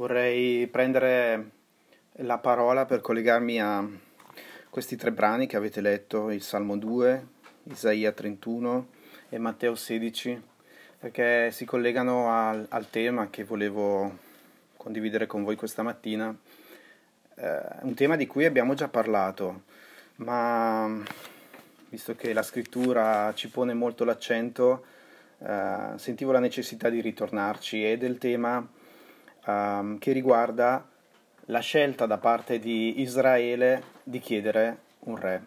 Vorrei prendere la parola per collegarmi a questi tre brani che avete letto, il Salmo 2, Isaia 31 e Matteo 16, perché si collegano al, al tema che volevo condividere con voi questa mattina. Eh, un tema di cui abbiamo già parlato, ma visto che la scrittura ci pone molto l'accento, eh, sentivo la necessità di ritornarci e del tema um, che riguarda la scelta da parte di Israele di chiedere un re.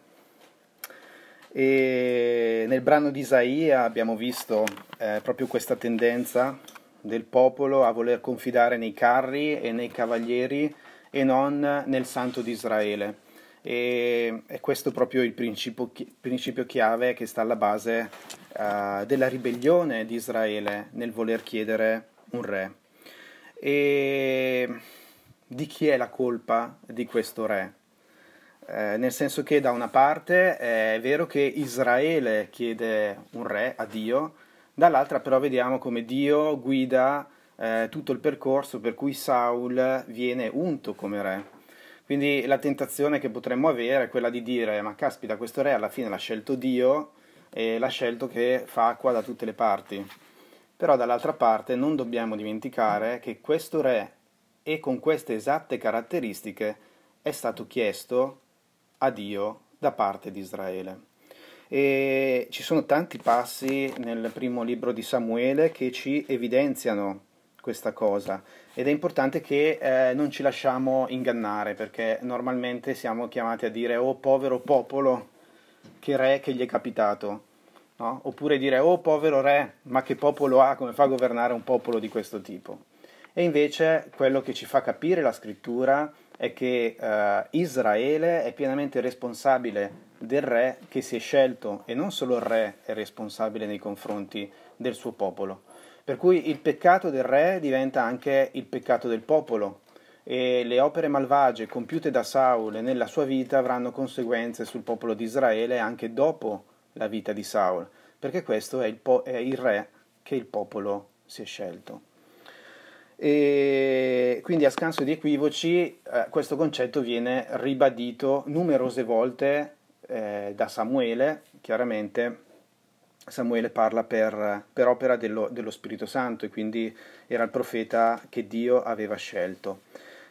E nel brano di Isaia abbiamo visto eh, proprio questa tendenza del popolo a voler confidare nei carri e nei cavalieri e non nel santo di Israele. E è questo proprio il principio, principio chiave che sta alla base uh, della ribellione di Israele nel voler chiedere un re. E di chi è la colpa di questo re? Eh, nel senso che da una parte è vero che Israele chiede un re a Dio, dall'altra però vediamo come Dio guida eh, tutto il percorso per cui Saul viene unto come re. Quindi la tentazione che potremmo avere è quella di dire ma caspita questo re alla fine l'ha scelto Dio e l'ha scelto che fa acqua da tutte le parti. Però dall'altra parte non dobbiamo dimenticare che questo re e con queste esatte caratteristiche è stato chiesto a Dio da parte di Israele. E ci sono tanti passi nel primo libro di Samuele che ci evidenziano questa cosa ed è importante che eh, non ci lasciamo ingannare perché normalmente siamo chiamati a dire oh povero popolo che re che gli è capitato no? oppure dire oh povero re, ma che popolo ha, come fa a governare un popolo di questo tipo? E invece quello che ci fa capire la scrittura è che eh, Israele è pienamente responsabile del re che si è scelto e non solo il re è responsabile nei confronti del suo popolo. Per cui il peccato del re diventa anche il peccato del popolo e le opere malvagie compiute da Saul nella sua vita avranno conseguenze sul popolo di Israele anche dopo la vita di Saul, perché questo è il, po- è il re che il popolo si è scelto. E quindi a scanso di equivoci eh, questo concetto viene ribadito numerose volte eh, da Samuele, chiaramente Samuele parla per, per opera dello, dello, Spirito Santo e quindi era il profeta che Dio aveva scelto.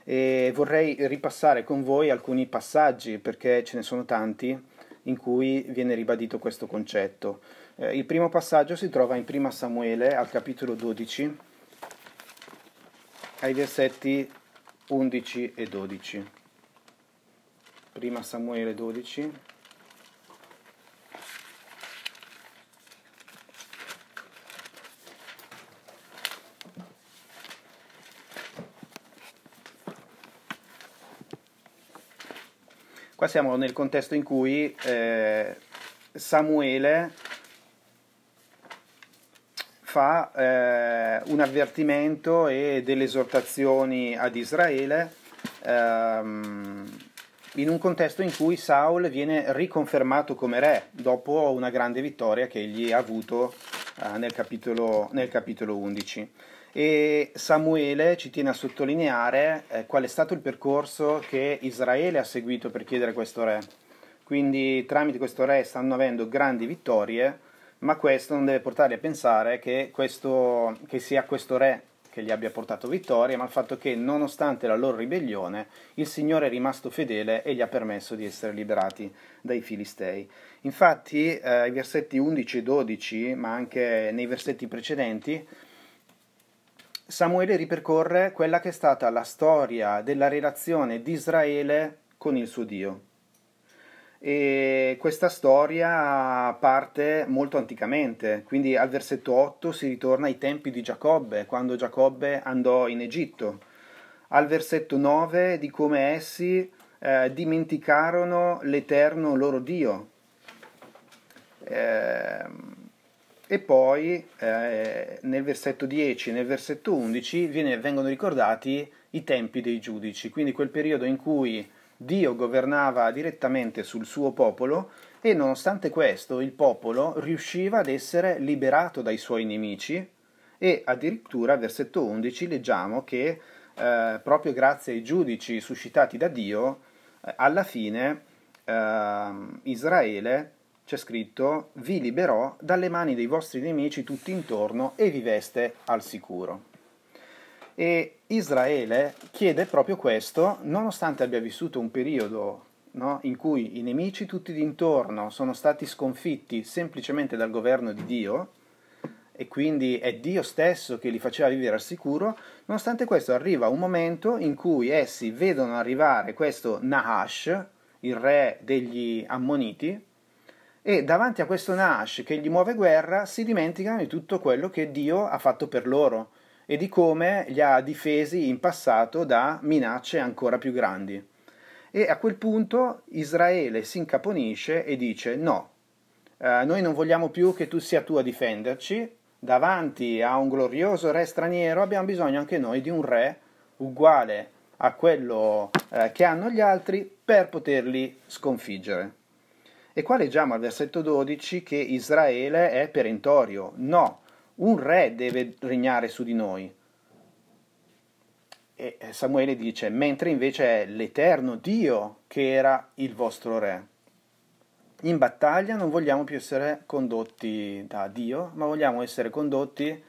E vorrei ripassare con voi alcuni passaggi perché ce ne sono tanti in cui viene ribadito questo concetto. Eh, il primo passaggio si trova in 1 Samuele al capitolo 12, ai versetti 11 e 12. 1 Samuele 12. Qua siamo nel contesto in cui eh, Samuele fa eh, un avvertimento e delle esortazioni ad Israele ehm, in un contesto in cui Saul viene riconfermato come re dopo una grande vittoria che egli ha avuto eh, nel, capitolo, nel capitolo 11 e Samuele ci tiene a sottolineare eh, qual è stato il percorso che Israele ha seguito per chiedere questo re. Quindi tramite questo re stanno avendo grandi vittorie, ma questo non deve portarli a pensare che, questo, che sia questo re che gli abbia portato vittoria, ma il fatto che nonostante la loro ribellione il Signore è rimasto fedele e gli ha permesso di essere liberati dai Filistei. Infatti eh, ai versetti 11 e 12, ma anche nei versetti precedenti, Samuele ripercorre quella che è stata la storia della relazione di Israele con il suo Dio. E questa storia parte molto anticamente, quindi al versetto 8 si ritorna ai tempi di Giacobbe, quando Giacobbe andò in Egitto. Al versetto 9 di come essi eh, dimenticarono l'eterno loro Dio. Eh, e poi eh, nel versetto 10 e nel versetto 11 viene, vengono ricordati i tempi dei giudici, quindi quel periodo in cui Dio governava direttamente sul suo popolo e nonostante questo il popolo riusciva ad essere liberato dai suoi nemici. E addirittura al versetto 11 leggiamo che eh, proprio grazie ai giudici suscitati da Dio, eh, alla fine ehm, Israele, c'è scritto, vi liberò dalle mani dei vostri nemici tutti intorno e vi veste al sicuro. E Israele chiede proprio questo, nonostante abbia vissuto un periodo no, in cui i nemici tutti d'intorno sono stati sconfitti semplicemente dal governo di Dio, e quindi è Dio stesso che li faceva vivere al sicuro, nonostante questo arriva un momento in cui essi vedono arrivare questo Nahash, il re degli Ammoniti, e davanti a questo Nahash che gli muove guerra si dimenticano di tutto quello che Dio ha fatto per loro e di come li ha difesi in passato da minacce ancora più grandi. E a quel punto Israele si incaponisce e dice no, eh, noi non vogliamo più che tu sia tu a difenderci, davanti a un glorioso re straniero abbiamo bisogno anche noi di un re uguale a quello eh, che hanno gli altri per poterli sconfiggere. E qua leggiamo al versetto 12 che Israele è perentorio. No, un re deve regnare su di noi. E Samuele dice, mentre invece è l'eterno Dio che era il vostro re. In battaglia non vogliamo più essere condotti da Dio, ma vogliamo essere condotti,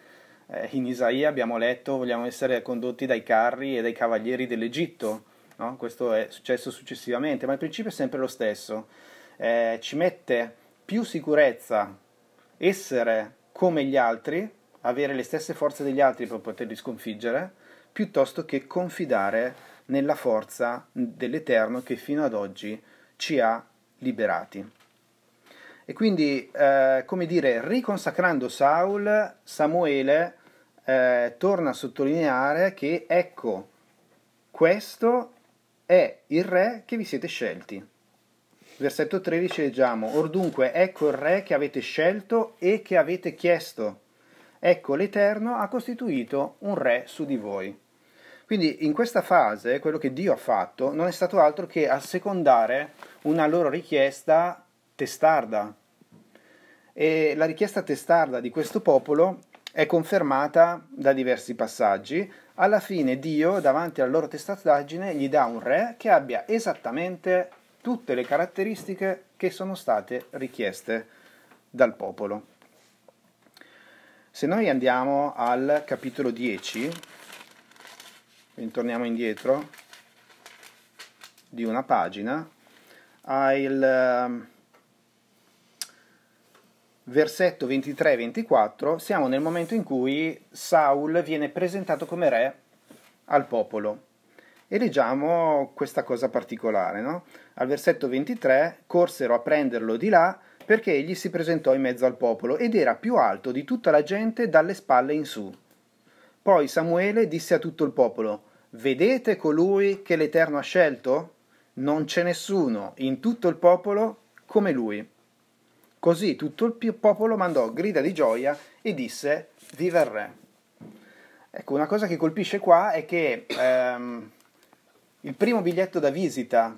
eh, in Isaia abbiamo letto, vogliamo essere condotti dai carri e dai cavalieri dell'Egitto. No? Questo è successo successivamente, ma il principio è sempre lo stesso. Eh, ci mette più sicurezza essere come gli altri, avere le stesse forze degli altri per poterli sconfiggere, piuttosto che confidare nella forza dell'Eterno che fino ad oggi ci ha liberati. E quindi, eh, come dire, riconsacrando Saul, Samuele eh, torna a sottolineare che ecco, questo è il re che vi siete scelti. Versetto 13 leggiamo, Or dunque ecco il re che avete scelto e che avete chiesto. Ecco l'Eterno ha costituito un re su di voi. Quindi in questa fase quello che Dio ha fatto non è stato altro che assecondare una loro richiesta testarda. E la richiesta testarda di questo popolo è confermata da diversi passaggi. Alla fine Dio, davanti alla loro testardaggine, gli dà un re che abbia esattamente tutte le caratteristiche che sono state richieste dal popolo. Se noi andiamo al capitolo 10, quindi torniamo indietro di una pagina, al ehm, versetto 23-24, siamo nel momento in cui Saul viene presentato come re al popolo. E leggiamo questa cosa particolare, no? Al versetto 23, corsero a prenderlo di là perché egli si presentò in mezzo al popolo ed era più alto di tutta la gente dalle spalle in su. Poi Samuele disse a tutto il popolo, Vedete colui che l'Eterno ha scelto? Non c'è nessuno in tutto il popolo come lui. Così tutto il popolo mandò grida di gioia e disse, Viva il re. Ecco, una cosa che colpisce qua è che ehm, il primo biglietto da visita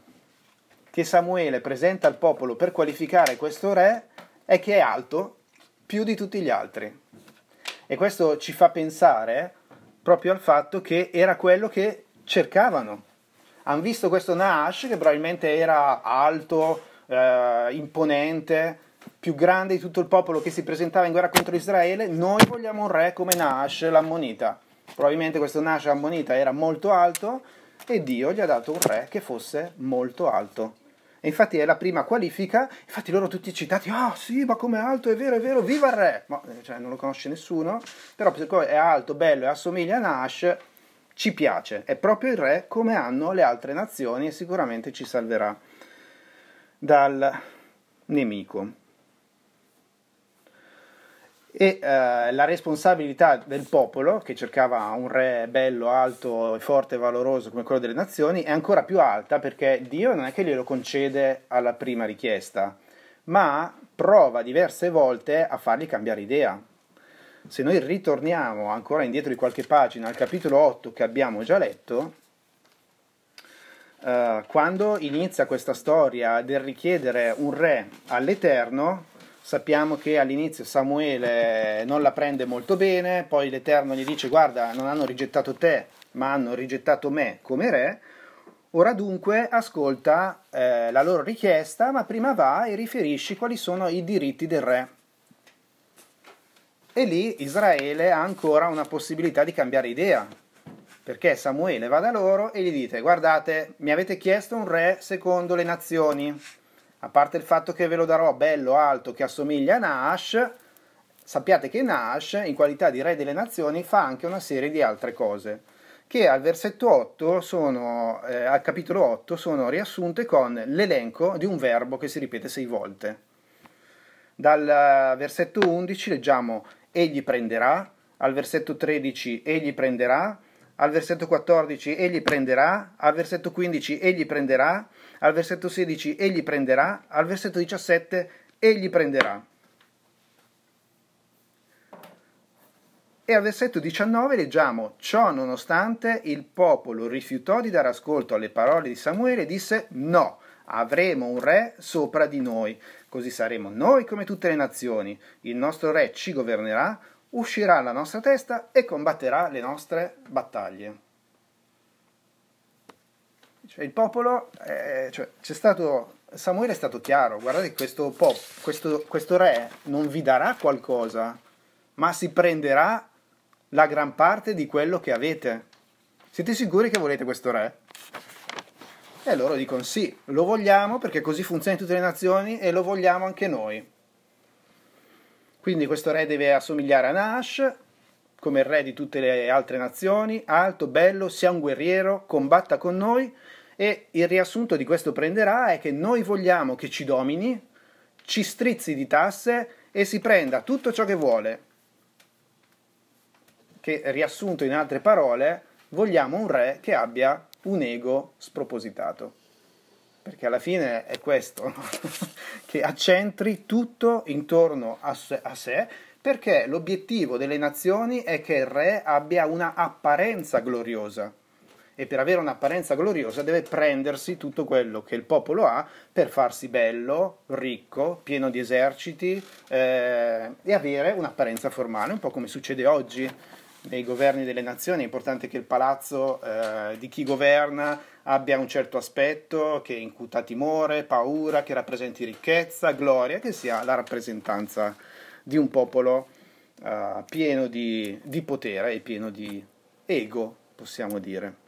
che Samuele presenta al popolo per qualificare questo re è che è alto più di tutti gli altri. E questo ci fa pensare proprio al fatto che era quello che cercavano. Hanno visto questo Nash che probabilmente era alto, eh, imponente, più grande di tutto il popolo che si presentava in guerra contro Israele. Noi vogliamo un re come Nash, l'ammonita. Probabilmente questo Nash ammonita era molto alto e Dio gli ha dato un re che fosse molto alto. E infatti è la prima qualifica, infatti loro tutti eccitati, ah sì, ma come alto, è vero, è vero, viva il re! Ma eh, cioè, non lo conosce nessuno, però siccome è alto, bello e assomiglia a Nash, ci piace, è proprio il re come hanno le altre nazioni e sicuramente ci salverà dal nemico e eh, la responsabilità del popolo, che cercava un re bello, alto, forte e valoroso come quello delle nazioni, è ancora più alta perché Dio non è che glielo concede alla prima richiesta, ma prova diverse volte a fargli cambiare idea. Se noi ritorniamo ancora indietro di qualche pagina al capitolo 8 che abbiamo già letto, eh, quando inizia questa storia del richiedere un re all'Eterno, Sappiamo che all'inizio Samuele non la prende molto bene, poi l'Eterno gli dice guarda, non hanno rigettato te, ma hanno rigettato me come re. Ora dunque ascolta eh, la loro richiesta, ma prima va e riferisci quali sono i diritti del re. E lì Israele ha ancora una possibilità di cambiare idea, perché Samuele va da loro e gli dite guardate, mi avete chiesto un re secondo le nazioni, a parte il fatto che ve lo darò bello, alto, che assomiglia a Nash, sappiate che Nash, in qualità di re delle nazioni, fa anche una serie di altre cose che al versetto 8 sono, eh, al capitolo 8 sono riassunte con l'elenco di un verbo che si ripete sei volte. Dal versetto 11 leggiamo egli prenderà, al versetto 13 egli prenderà, al versetto 14 egli prenderà, al versetto 15 egli prenderà, al versetto 16 egli prenderà, al versetto 17 egli prenderà. E al versetto 19 leggiamo, ciò nonostante il popolo rifiutò di dare ascolto alle parole di Samuele e disse no, avremo un re sopra di noi, così saremo noi come tutte le nazioni, il nostro re ci governerà, uscirà alla nostra testa e combatterà le nostre battaglie. Cioè, il popolo, eh, cioè, c'è stato, Samuele è stato chiaro, guardate questo, pop, questo, questo re non vi darà qualcosa, ma si prenderà la gran parte di quello che avete. Siete sicuri che volete questo re? E loro dicono sì, lo vogliamo perché così funziona in tutte le nazioni e lo vogliamo anche noi. Quindi questo re deve assomigliare a Nash, come il re di tutte le altre nazioni, alto, bello, sia un guerriero, combatta con noi e il riassunto di questo prenderà è che noi vogliamo che ci domini, ci strizzi di tasse e si prenda tutto ciò che vuole, che riassunto in altre parole, vogliamo un re che abbia un ego spropositato. Perché alla fine è questo, che accentri tutto intorno a sé, a sé, perché l'obiettivo delle nazioni è che il re abbia una apparenza gloriosa e per avere un'apparenza gloriosa deve prendersi tutto quello che il popolo ha per farsi bello, ricco, pieno di eserciti eh, e avere un'apparenza formale, un po' come succede oggi nei governi delle nazioni, è importante che il palazzo eh, di chi governa abbia un certo aspetto, che incuta timore, paura, che rappresenti ricchezza, gloria, che sia la rappresentanza di un popolo eh, pieno di, di potere e pieno di ego, possiamo dire.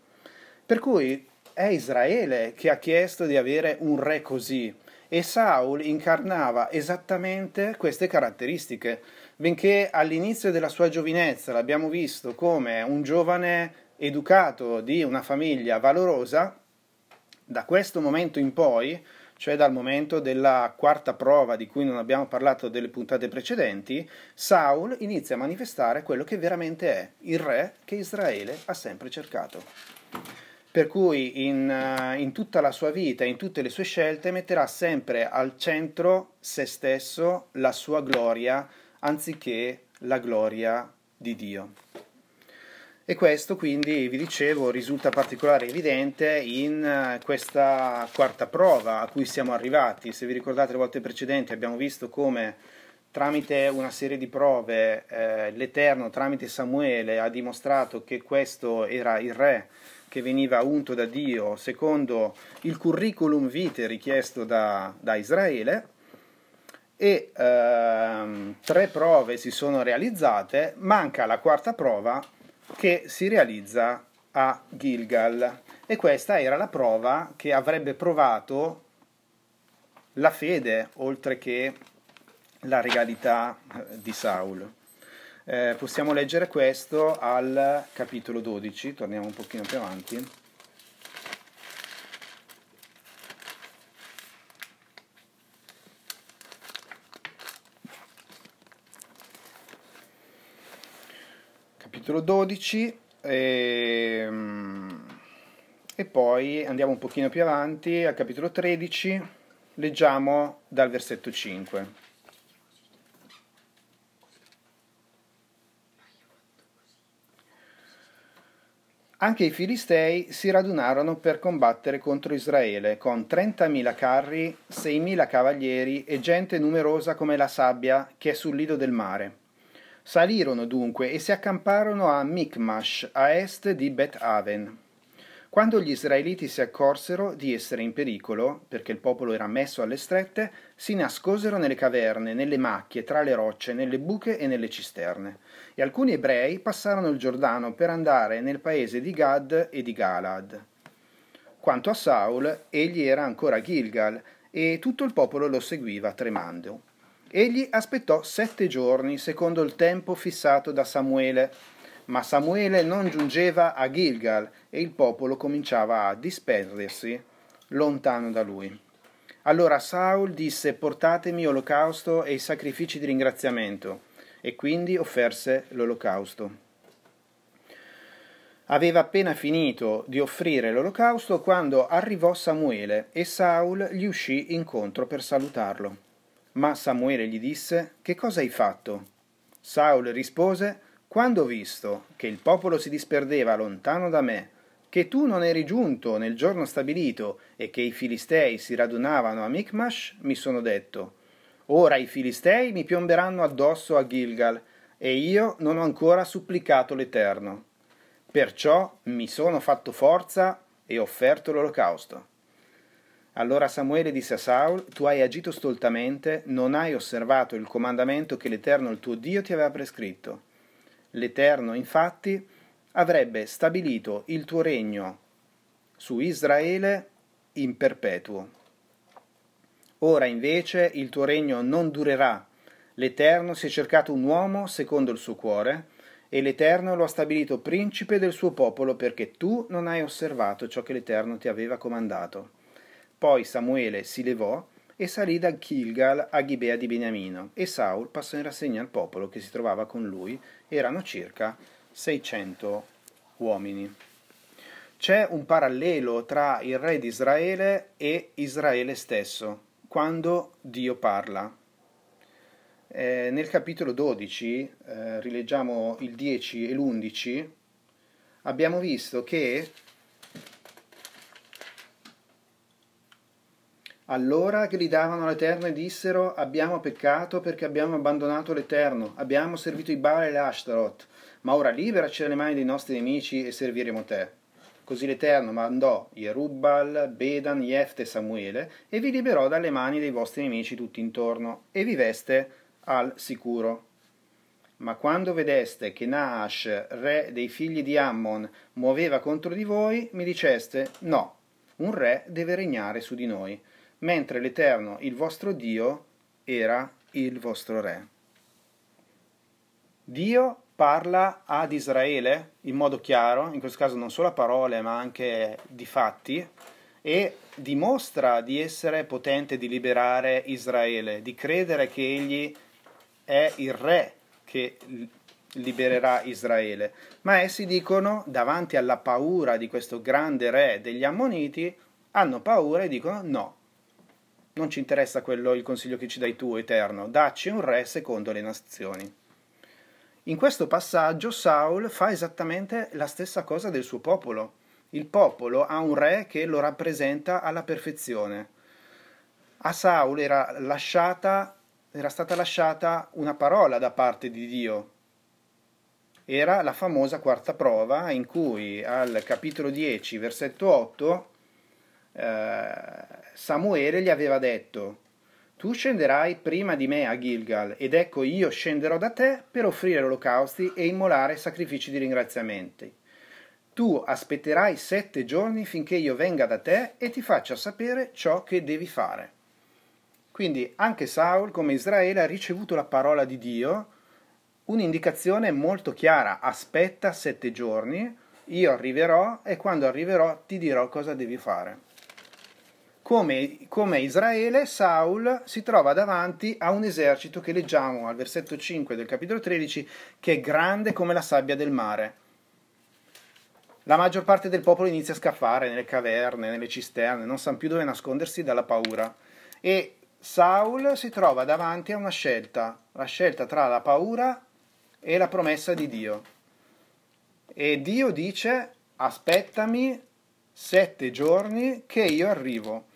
Per cui è Israele che ha chiesto di avere un re così e Saul incarnava esattamente queste caratteristiche benché all'inizio della sua giovinezza l'abbiamo visto come un giovane educato di una famiglia valorosa, da questo momento in poi, cioè dal momento della quarta prova di cui non abbiamo parlato delle puntate precedenti, Saul inizia a manifestare quello che veramente è, il re che Israele ha sempre cercato. Per cui in, eh, in tutta la sua vita, in tutte le sue scelte, metterà sempre al centro se stesso, la sua gloria, anziché la gloria di Dio. E questo quindi, vi dicevo, risulta particolarmente evidente in eh, questa quarta prova a cui siamo arrivati. Se vi ricordate le volte precedenti abbiamo visto come tramite una serie di prove eh, l'Eterno, tramite Samuele, ha dimostrato che questo era il re che veniva unto da Dio secondo il curriculum vitae richiesto da, da Israele e ehm, tre prove si sono realizzate, manca la quarta prova che si realizza a Gilgal e questa era la prova che avrebbe provato la fede oltre che la regalità di Saul. Eh, possiamo leggere questo al capitolo 12, torniamo un pochino più avanti. capitolo 12 e, ehm, e poi andiamo un pochino più avanti al capitolo 13, leggiamo dal versetto 5. Anche i Filistei si radunarono per combattere contro Israele, con 30.000 carri, 6.000 cavalieri e gente numerosa come la sabbia che è sul lido del mare. Salirono dunque e si accamparono a Micmash, a est di Bet Aven. Quando gli israeliti si accorsero di essere in pericolo, perché il popolo era messo alle strette, si nascosero nelle caverne, nelle macchie, tra le rocce, nelle buche e nelle cisterne. E alcuni ebrei passarono il Giordano per andare nel paese di Gad e di Galad. Quanto a Saul, egli era ancora a Gilgal, e tutto il popolo lo seguiva tremando. Egli aspettò sette giorni, secondo il tempo fissato da Samuele, ma Samuele non giungeva a Gilgal e il popolo cominciava a disperdersi lontano da lui. Allora Saul disse portatemi olocausto e i sacrifici di ringraziamento e quindi offerse l'olocausto. Aveva appena finito di offrire l'olocausto quando arrivò Samuele e Saul gli uscì incontro per salutarlo. Ma Samuele gli disse Che cosa hai fatto? Saul rispose quando ho visto che il popolo si disperdeva lontano da me, che tu non eri giunto nel giorno stabilito e che i Filistei si radunavano a Micmash, mi sono detto, ora i Filistei mi piomberanno addosso a Gilgal, e io non ho ancora supplicato l'Eterno. Perciò mi sono fatto forza e ho offerto l'olocausto. Allora Samuele disse a Saul, tu hai agito stoltamente, non hai osservato il comandamento che l'Eterno il tuo Dio ti aveva prescritto. L'Eterno, infatti, avrebbe stabilito il tuo regno su Israele in perpetuo. Ora invece il tuo regno non durerà. L'Eterno si è cercato un uomo secondo il suo cuore, e l'Eterno lo ha stabilito principe del suo popolo perché tu non hai osservato ciò che l'Eterno ti aveva comandato. Poi Samuele si levò e salì da Gilgal a Gibea di Beniamino, e Saul passò in rassegna al popolo che si trovava con lui, erano circa 600 uomini. C'è un parallelo tra il re di Israele e Israele stesso, quando Dio parla. Eh, nel capitolo 12, eh, rileggiamo il 10 e l'11, abbiamo visto che Allora gridavano all'Eterno e dissero: Abbiamo peccato perché abbiamo abbandonato l'Eterno, abbiamo servito i Baal e l'Ashtaroth, ma ora liberaci dalle mani dei nostri nemici e serviremo te. Così l'Eterno mandò Jerubbal, Bedan, Jefte e Samuele e vi liberò dalle mani dei vostri nemici tutti intorno e vi veste al sicuro. Ma quando vedeste che Naash, re dei figli di Ammon, muoveva contro di voi, mi diceste: No, un re deve regnare su di noi mentre l'Eterno, il vostro Dio, era il vostro Re. Dio parla ad Israele in modo chiaro, in questo caso non solo a parole ma anche di fatti, e dimostra di essere potente di liberare Israele, di credere che egli è il re che libererà Israele. Ma essi dicono, davanti alla paura di questo grande re degli Ammoniti, hanno paura e dicono no, non ci interessa quello, il consiglio che ci dai tu, Eterno, dacci un re secondo le nazioni. In questo passaggio Saul fa esattamente la stessa cosa del suo popolo. Il popolo ha un re che lo rappresenta alla perfezione. A Saul era, lasciata, era stata lasciata una parola da parte di Dio. Era la famosa quarta prova in cui al capitolo 10, versetto 8, eh, Samuele gli aveva detto, tu scenderai prima di me a Gilgal, ed ecco io scenderò da te per offrire olocausti e immolare sacrifici di ringraziamenti. Tu aspetterai sette giorni finché io venga da te e ti faccia sapere ciò che devi fare. Quindi anche Saul, come Israele, ha ricevuto la parola di Dio, un'indicazione molto chiara, aspetta sette giorni, io arriverò e quando arriverò ti dirò cosa devi fare come, come, Israele, Saul si trova davanti a un esercito che leggiamo al versetto 5 del capitolo 13, che è grande come la sabbia del mare. La maggior parte del popolo inizia a scappare nelle caverne, nelle cisterne, non sa più dove nascondersi dalla paura. E Saul si trova davanti a una scelta, la scelta tra la paura e la promessa di Dio. E Dio dice aspettami sette giorni che io arrivo.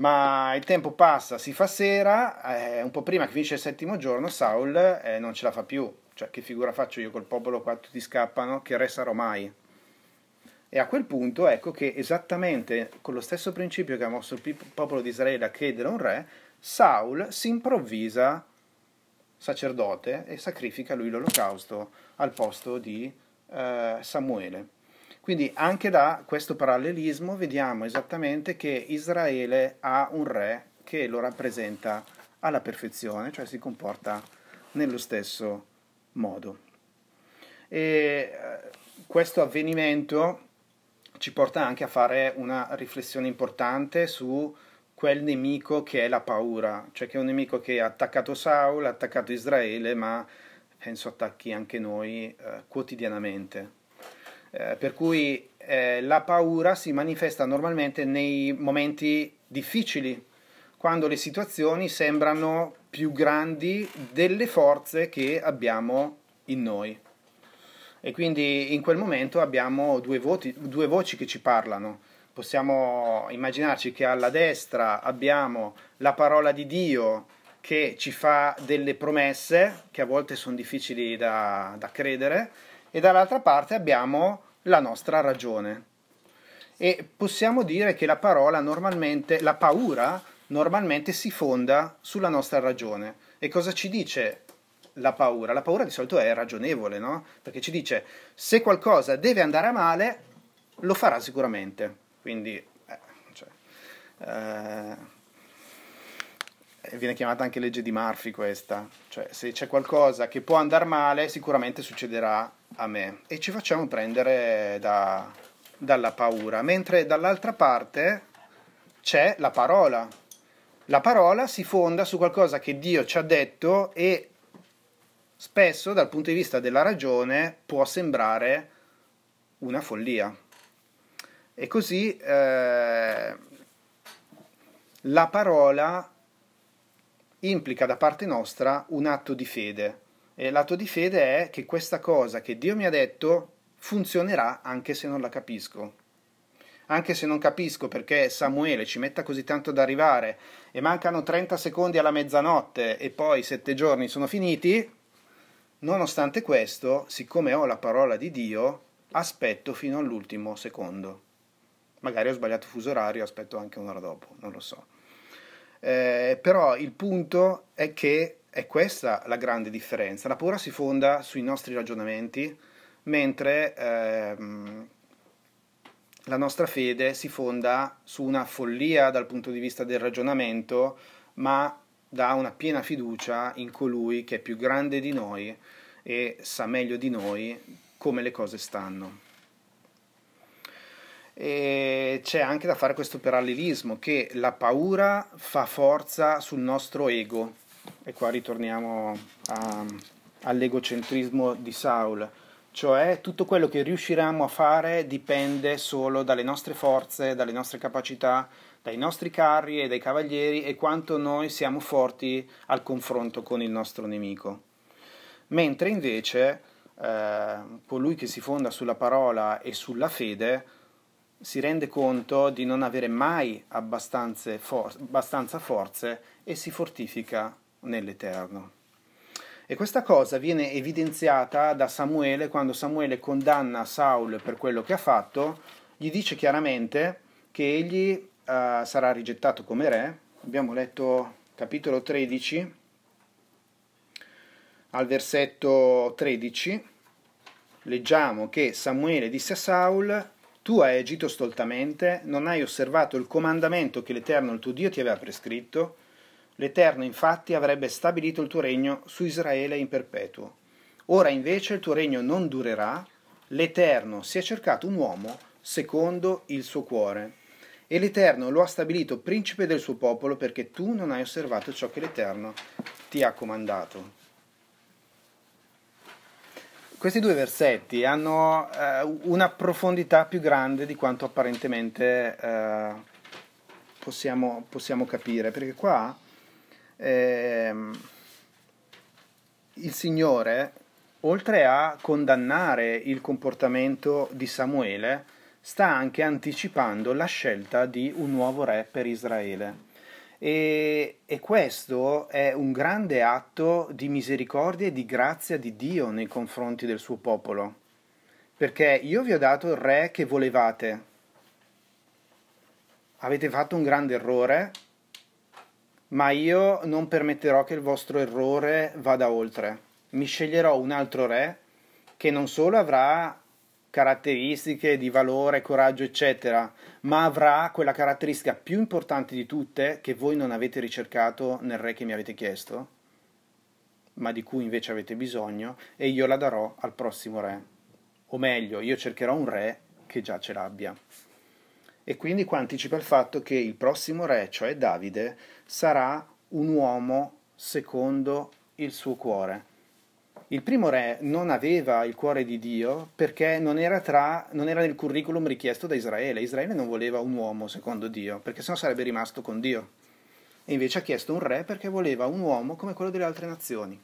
Ma il tempo passa, si fa sera, eh, un po' prima che finisce il settimo giorno, Saul eh, non ce la fa più. Cioè, che figura faccio io col popolo qua tutti scappano, che re sarò mai? E a quel punto ecco che esattamente con lo stesso principio che ha mosso il popolo di Israele a chiedere un re, Saul si improvvisa sacerdote e sacrifica lui l'olocausto al posto di eh, Samuele. Quindi anche da questo parallelismo vediamo esattamente che Israele ha un re che lo rappresenta alla perfezione, cioè si comporta nello stesso modo. E eh, questo avvenimento ci porta anche a fare una riflessione importante su quel nemico che è la paura, cioè che è un nemico che ha attaccato Saul, ha attaccato Israele, ma penso attacchi anche noi eh, quotidianamente. Eh, per cui eh, la paura si manifesta normalmente nei momenti difficili, quando le situazioni sembrano più grandi delle forze che abbiamo in noi. E quindi in quel momento abbiamo due, voti, due voci che ci parlano. Possiamo immaginarci che alla destra abbiamo la parola di Dio che ci fa delle promesse che a volte sono difficili da, da credere e dall'altra parte abbiamo la nostra ragione. E possiamo dire che la parola normalmente, la paura normalmente si fonda sulla nostra ragione. E cosa ci dice la paura. La paura di solito è ragionevole, no? Perché ci dice se qualcosa deve andare a male, lo farà sicuramente. Quindi, eh, cioè, eh, viene chiamata anche legge di Murphy questa. Cioè, se c'è qualcosa che può andare male, sicuramente succederà a me. E ci facciamo prendere da, dalla paura. Mentre dall'altra parte c'è la parola. La parola si fonda su qualcosa che Dio ci ha detto e spesso dal punto di vista della ragione può sembrare una follia. E così eh, la parola implica da parte nostra un atto di fede. E l'atto di fede è che questa cosa che Dio mi ha detto funzionerà anche se non la capisco. Anche se non capisco perché Samuele ci metta così tanto ad arrivare e mancano 30 secondi alla mezzanotte e poi sette giorni sono finiti, Nonostante questo, siccome ho la parola di Dio, aspetto fino all'ultimo secondo. Magari ho sbagliato fuso orario, aspetto anche un'ora dopo, non lo so. Eh, però il punto è che è questa la grande differenza. La paura si fonda sui nostri ragionamenti, mentre ehm, la nostra fede si fonda su una follia dal punto di vista del ragionamento, ma dà una piena fiducia in colui che è più grande di noi e sa meglio di noi come le cose stanno. E c'è anche da fare questo parallelismo che la paura fa forza sul nostro ego e qua ritorniamo a, all'egocentrismo di Saul, cioè tutto quello che riusciremo a fare dipende solo dalle nostre forze, dalle nostre capacità, dai nostri carri e dai cavalieri e quanto noi siamo forti al confronto con il nostro nemico. Mentre invece eh, colui che si fonda sulla parola e sulla fede si rende conto di non avere mai for- abbastanza forze e si fortifica nell'Eterno. E questa cosa viene evidenziata da Samuele quando Samuele condanna Saul per quello che ha fatto, gli dice chiaramente che egli uh, sarà rigettato come re. Abbiamo letto capitolo 13 al versetto 13. Leggiamo che Samuele disse a Saul, tu hai agito stoltamente, non hai osservato il comandamento che l'Eterno, il tuo Dio, ti aveva prescritto. L'Eterno infatti avrebbe stabilito il tuo regno su Israele in perpetuo. Ora invece il tuo regno non durerà, l'Eterno si è cercato un uomo secondo il suo cuore e l'Eterno lo ha stabilito principe del suo popolo perché tu non hai osservato ciò che l'Eterno ti ha comandato. Questi due versetti hanno eh, una profondità più grande di quanto apparentemente eh, possiamo, possiamo, capire, perché qua eh, il Signore oltre a condannare il comportamento di Samuele, sta anche anticipando la scelta di un nuovo re per Israele. E, e, questo è un grande atto di misericordia e di grazia di Dio nei confronti del suo popolo. Perché io vi ho dato il re che volevate. Avete fatto un grande errore, ma io non permetterò che il vostro errore vada oltre. Mi sceglierò un altro re che non solo avrà caratteristiche di valore, coraggio, eccetera, ma avrà quella caratteristica più importante di tutte che voi non avete ricercato nel re che mi avete chiesto, ma di cui invece avete bisogno, e io la darò al prossimo re. O meglio, io cercherò un re che già ce l'abbia. E quindi qua anticipa il fatto che il prossimo re, cioè Davide, sarà un uomo secondo il suo cuore il primo re non aveva il cuore di Dio perché non era, tra, non era nel curriculum richiesto da Israele. Israele non voleva un uomo secondo Dio, perché sennò sarebbe rimasto con Dio. E invece ha chiesto un re perché voleva un uomo come quello delle altre nazioni.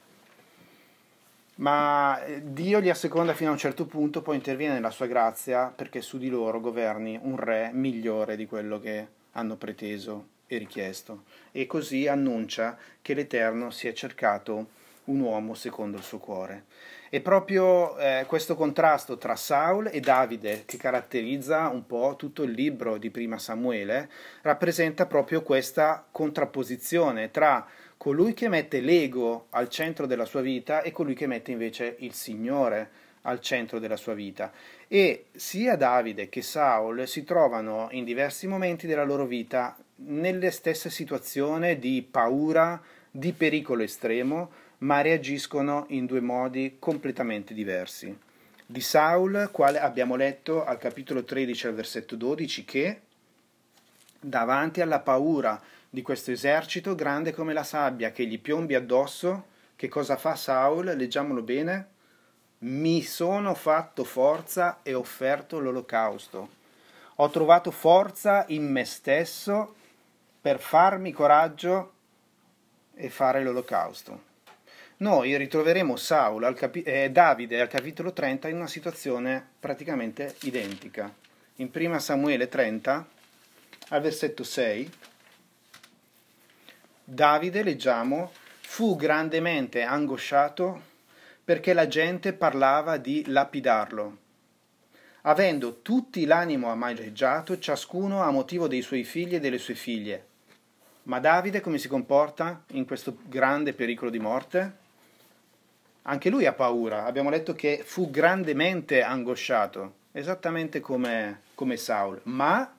Ma eh, Dio li asseconda fino a un certo punto, poi interviene nella sua grazia perché su di loro governi un re migliore di quello che hanno preteso e richiesto. E così annuncia che l'Eterno si è cercato un uomo secondo il suo cuore. E proprio eh, questo contrasto tra Saul e Davide, che caratterizza un po' tutto il libro di Prima Samuele, rappresenta proprio questa contrapposizione tra colui che mette l'ego al centro della sua vita e colui che mette invece il Signore al centro della sua vita. E sia Davide che Saul si trovano in diversi momenti della loro vita nelle stesse situazioni di paura, di pericolo estremo, ma reagiscono in due modi completamente diversi. Di Saul, quale abbiamo letto al capitolo 13 al versetto 12, che davanti alla paura di questo esercito grande come la sabbia che gli piombi addosso, che cosa fa Saul? Leggiamolo bene. Mi sono fatto forza e offerto l'olocausto. Ho trovato forza in me stesso per farmi coraggio e fare l'olocausto noi ritroveremo Saul capi- eh, Davide al capitolo 30 in una situazione praticamente identica. In 1 Samuele 30, al versetto 6, Davide, leggiamo, fu grandemente angosciato perché la gente parlava di lapidarlo. Avendo tutti l'animo amareggiato, ciascuno a motivo dei suoi figli e delle sue figlie. Ma Davide come si comporta in questo grande pericolo di morte? Anche lui ha paura. Abbiamo letto che fu grandemente angosciato, esattamente come, come Saul, ma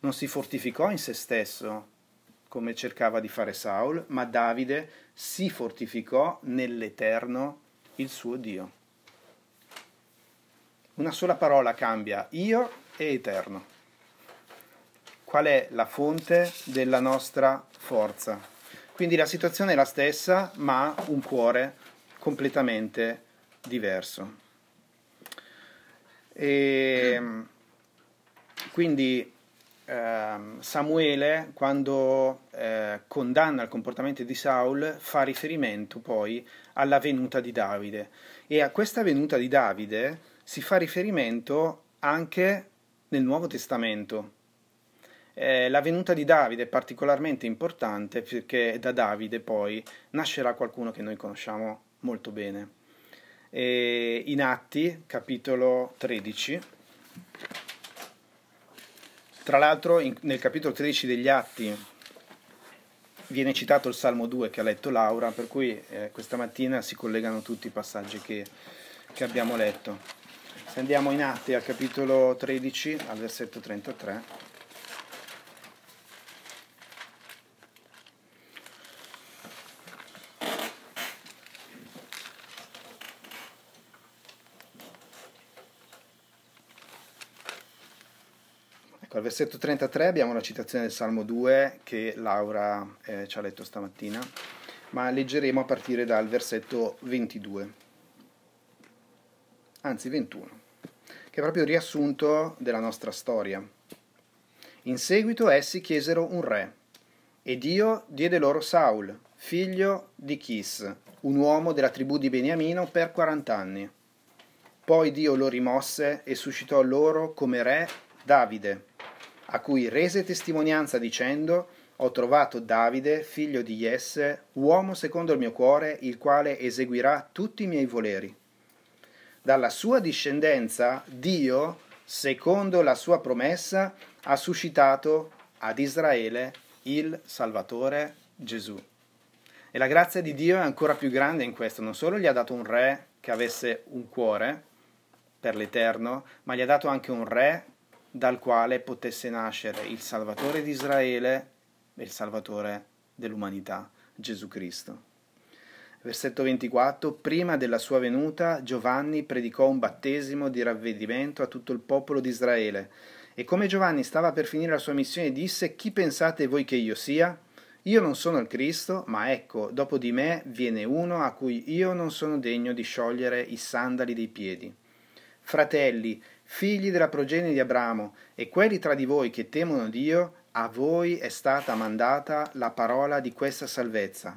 non si fortificò in se stesso come cercava di fare Saul, ma Davide si fortificò nell'Eterno, il suo Dio. Una sola parola cambia, io e Eterno. Qual è la fonte della nostra forza? Quindi la situazione è la stessa, ma un cuore completamente diverso. E quindi eh, Samuele, quando eh, condanna il comportamento di Saul, fa riferimento poi alla venuta di Davide. E a questa venuta di Davide si fa riferimento anche nel Nuovo Testamento. Eh, la venuta di Davide è particolarmente importante perché da Davide poi nascerà qualcuno che noi conosciamo molto bene. E in Atti, capitolo 13, tra l'altro in, nel capitolo 13 degli Atti viene citato il Salmo 2 che ha letto Laura, per cui eh, questa mattina si collegano tutti i passaggi che, che abbiamo letto. Se andiamo in Atti al capitolo 13, al versetto 33. Al versetto 33 abbiamo la citazione del Salmo 2 che Laura eh, ci ha letto stamattina, ma leggeremo a partire dal versetto 22, anzi 21, che è proprio il riassunto della nostra storia. In seguito essi chiesero un re, e Dio diede loro Saul, figlio di Chis, un uomo della tribù di Beniamino, per 40 anni. Poi Dio lo rimosse e suscitò loro come re Davide, a cui rese testimonianza dicendo ho trovato Davide, figlio di Jesse, uomo secondo il mio cuore, il quale eseguirà tutti i miei voleri. Dalla sua discendenza Dio, secondo la sua promessa, ha suscitato ad Israele il Salvatore Gesù. E la grazia di Dio è ancora più grande in questo, non solo gli ha dato un re che avesse un cuore per l'Eterno, ma gli ha dato anche un re dal quale potesse nascere il Salvatore di Israele e il Salvatore dell'umanità, Gesù Cristo. Versetto 24. Prima della sua venuta Giovanni predicò un battesimo di ravvedimento a tutto il popolo di Israele. E come Giovanni stava per finire la sua missione disse, Chi pensate voi che io sia? Io non sono il Cristo, ma ecco, dopo di me viene uno a cui io non sono degno di sciogliere i sandali dei piedi. Fratelli, figli della progenie di Abramo, e quelli tra di voi che temono Dio, a voi è stata mandata la parola di questa salvezza.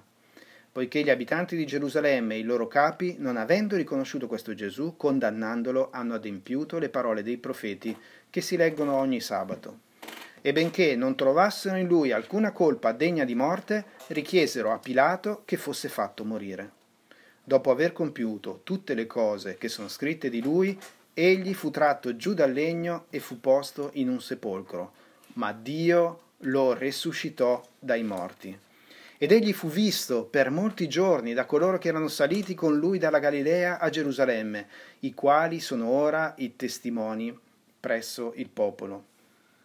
Poiché gli abitanti di Gerusalemme e i loro capi, non avendo riconosciuto questo Gesù, condannandolo, hanno adempiuto le parole dei profeti che si leggono ogni sabato. E benché non trovassero in lui alcuna colpa degna di morte, richiesero a Pilato che fosse fatto morire. Dopo aver compiuto tutte le cose che sono scritte di lui, egli fu tratto giù dal legno e fu posto in un sepolcro ma Dio lo resuscitò dai morti. Ed egli fu visto per molti giorni da coloro che erano saliti con lui dalla Galilea a Gerusalemme, i quali sono ora i testimoni presso il popolo.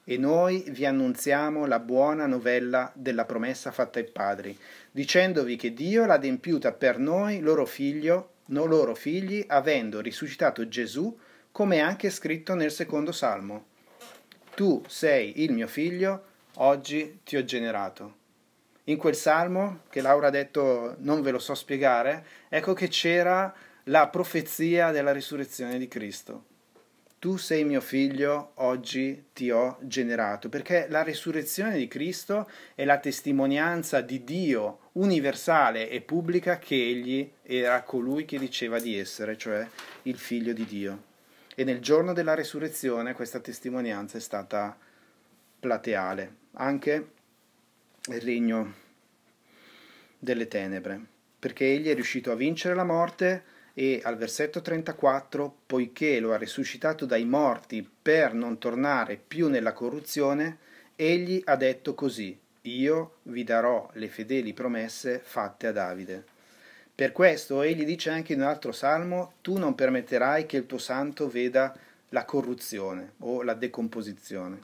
E noi vi annunziamo la buona novella della promessa fatta ai padri, dicendovi che Dio l'ha adempiuta per noi, loro figlio, no loro figli, avendo risuscitato Gesù, come anche scritto nel secondo salmo tu sei il mio figlio, oggi ti ho generato. In quel salmo, che Laura ha detto non ve lo so spiegare, ecco che c'era la profezia della risurrezione di Cristo. Tu sei mio figlio, oggi ti ho generato, perché la risurrezione di Cristo è la testimonianza di Dio universale e pubblica che egli era colui che diceva di essere, cioè il figlio di Dio e nel giorno della resurrezione questa testimonianza è stata plateale, anche il regno delle tenebre, perché egli è riuscito a vincere la morte e al versetto 34, poiché lo ha risuscitato dai morti per non tornare più nella corruzione, egli ha detto così, io vi darò le fedeli promesse fatte a Davide. Per questo egli dice anche in un altro salmo, tu non permetterai che il tuo santo veda la corruzione o la decomposizione.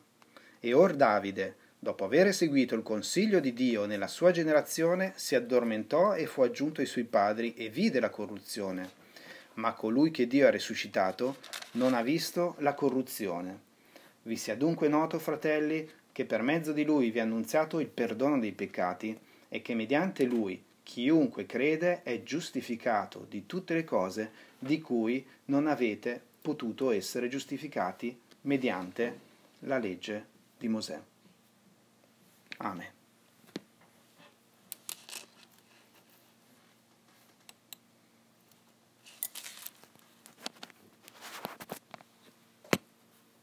E or Davide, dopo aver eseguito il consiglio di Dio nella sua generazione, si addormentò e fu aggiunto ai suoi padri e vide la corruzione. Ma colui che Dio ha risuscitato non ha visto la corruzione. Vi sia dunque noto, fratelli, che per mezzo di lui vi ha annunziato il perdono dei peccati e che mediante lui chiunque crede è giustificato di tutte le cose di cui non avete potuto essere giustificati mediante la legge di Mosè. Amen.